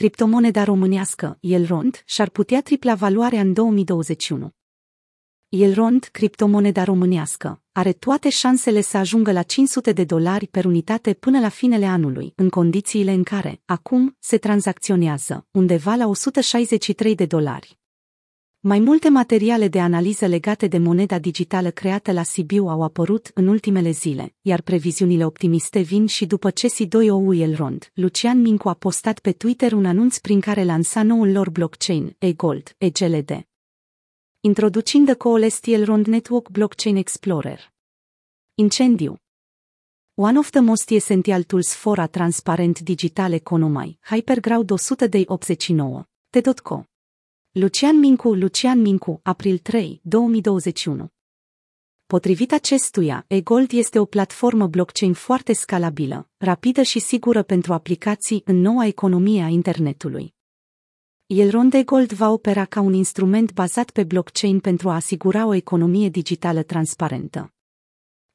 criptomoneda românească, Elrond, și-ar putea tripla valoarea în 2021. Elrond, criptomoneda românească, are toate șansele să ajungă la 500 de dolari per unitate până la finele anului, în condițiile în care, acum, se tranzacționează, undeva la 163 de dolari. Mai multe materiale de analiză legate de moneda digitală creată la Sibiu au apărut în ultimele zile, iar previziunile optimiste vin și după ce C2OU Elrond, Lucian Mincu a postat pe Twitter un anunț prin care lansa noul lor blockchain, eGold, EGLD. Introducing the coalesced Elrond Network Blockchain Explorer. Incendiu One of the most essential tools for a transparent digital economy, Hyperground 189. T.co Lucian Mincu Lucian Mincu, april 3, 2021 Potrivit acestuia, eGold este o platformă blockchain foarte scalabilă, rapidă și sigură pentru aplicații în noua economie a internetului. Elrond eGold va opera ca un instrument bazat pe blockchain pentru a asigura o economie digitală transparentă.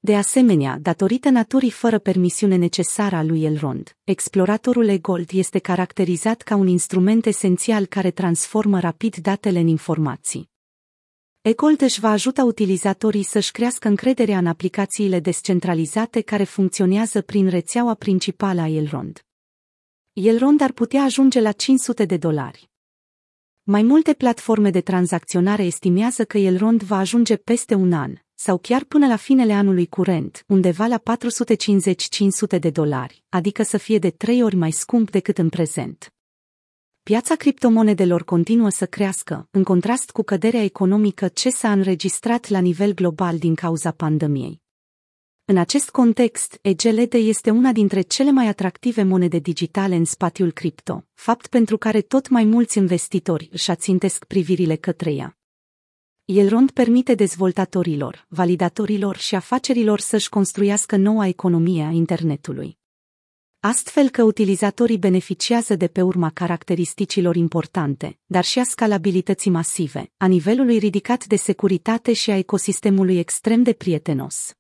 De asemenea, datorită naturii fără permisiune necesară a lui Elrond, exploratorul eGold este caracterizat ca un instrument esențial care transformă rapid datele în informații. eGold își va ajuta utilizatorii să-și crească încrederea în aplicațiile descentralizate care funcționează prin rețeaua principală a Elrond. Elrond ar putea ajunge la 500 de dolari. Mai multe platforme de tranzacționare estimează că Elrond va ajunge peste un an, sau chiar până la finele anului curent, undeva la 450-500 de dolari, adică să fie de trei ori mai scump decât în prezent. Piața criptomonedelor continuă să crească, în contrast cu căderea economică ce s-a înregistrat la nivel global din cauza pandemiei. În acest context, EGLD este una dintre cele mai atractive monede digitale în spațiul cripto, fapt pentru care tot mai mulți investitori își ațintesc privirile către ea. Elrond permite dezvoltatorilor, validatorilor și afacerilor să-și construiască noua economie a internetului. Astfel că utilizatorii beneficiază de pe urma caracteristicilor importante, dar și a scalabilității masive, a nivelului ridicat de securitate și a ecosistemului extrem de prietenos.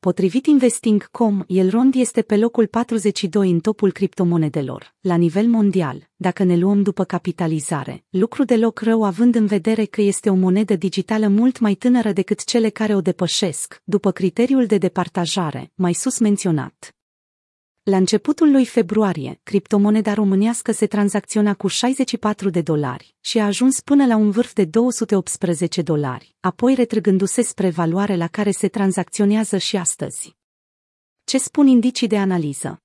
Potrivit Investing.com, Elrond este pe locul 42 în topul criptomonedelor, la nivel mondial, dacă ne luăm după capitalizare, lucru deloc rău având în vedere că este o monedă digitală mult mai tânără decât cele care o depășesc, după criteriul de departajare, mai sus menționat. La începutul lui februarie, criptomoneda românească se tranzacționa cu 64 de dolari și a ajuns până la un vârf de 218 dolari, apoi retrăgându-se spre valoare la care se tranzacționează și astăzi. Ce spun indicii de analiză?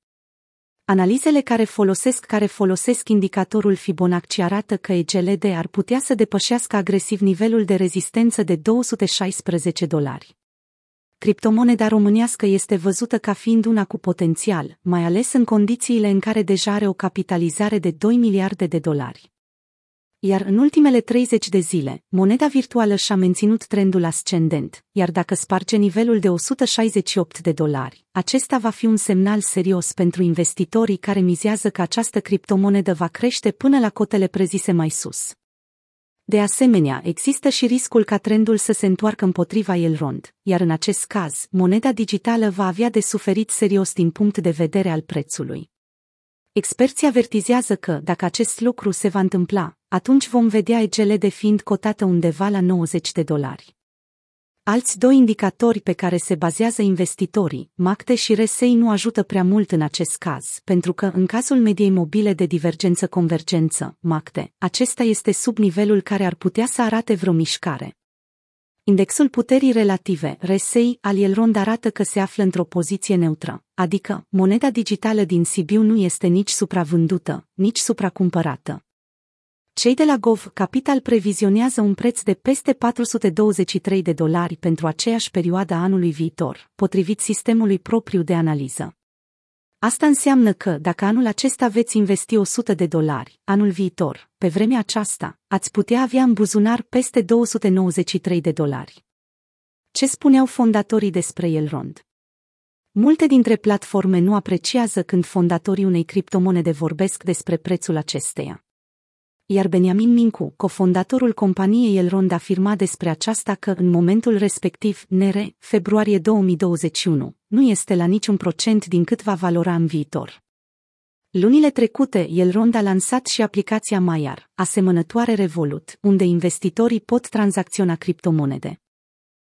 Analizele care folosesc care folosesc indicatorul Fibonacci arată că EGLD ar putea să depășească agresiv nivelul de rezistență de 216 dolari criptomoneda românească este văzută ca fiind una cu potențial, mai ales în condițiile în care deja are o capitalizare de 2 miliarde de dolari. Iar în ultimele 30 de zile, moneda virtuală și-a menținut trendul ascendent, iar dacă sparge nivelul de 168 de dolari, acesta va fi un semnal serios pentru investitorii care mizează că această criptomonedă va crește până la cotele prezise mai sus. De asemenea, există și riscul ca trendul să se întoarcă împotriva Elrond, iar în acest caz, moneda digitală va avea de suferit serios din punct de vedere al prețului. Experții avertizează că, dacă acest lucru se va întâmpla, atunci vom vedea EGL de fiind cotată undeva la 90 de dolari. Alți doi indicatori pe care se bazează investitorii, MACTE și RSI nu ajută prea mult în acest caz, pentru că în cazul mediei mobile de divergență-convergență, MACTE, acesta este sub nivelul care ar putea să arate vreo mișcare. Indexul puterii relative, RSI, al Elrond arată că se află într-o poziție neutră, adică moneda digitală din Sibiu nu este nici supravândută, nici supracumpărată. Cei de la Gov Capital previzionează un preț de peste 423 de dolari pentru aceeași perioadă anului viitor, potrivit sistemului propriu de analiză. Asta înseamnă că, dacă anul acesta veți investi 100 de dolari, anul viitor, pe vremea aceasta, ați putea avea în buzunar peste 293 de dolari. Ce spuneau fondatorii despre Elrond? Multe dintre platforme nu apreciază când fondatorii unei criptomonede vorbesc despre prețul acesteia iar Benjamin Mincu, cofondatorul companiei Elrond afirma despre aceasta că în momentul respectiv, NR, februarie 2021, nu este la niciun procent din cât va valora în viitor. Lunile trecute, Elrond a lansat și aplicația Maiar, asemănătoare Revolut, unde investitorii pot tranzacționa criptomonede.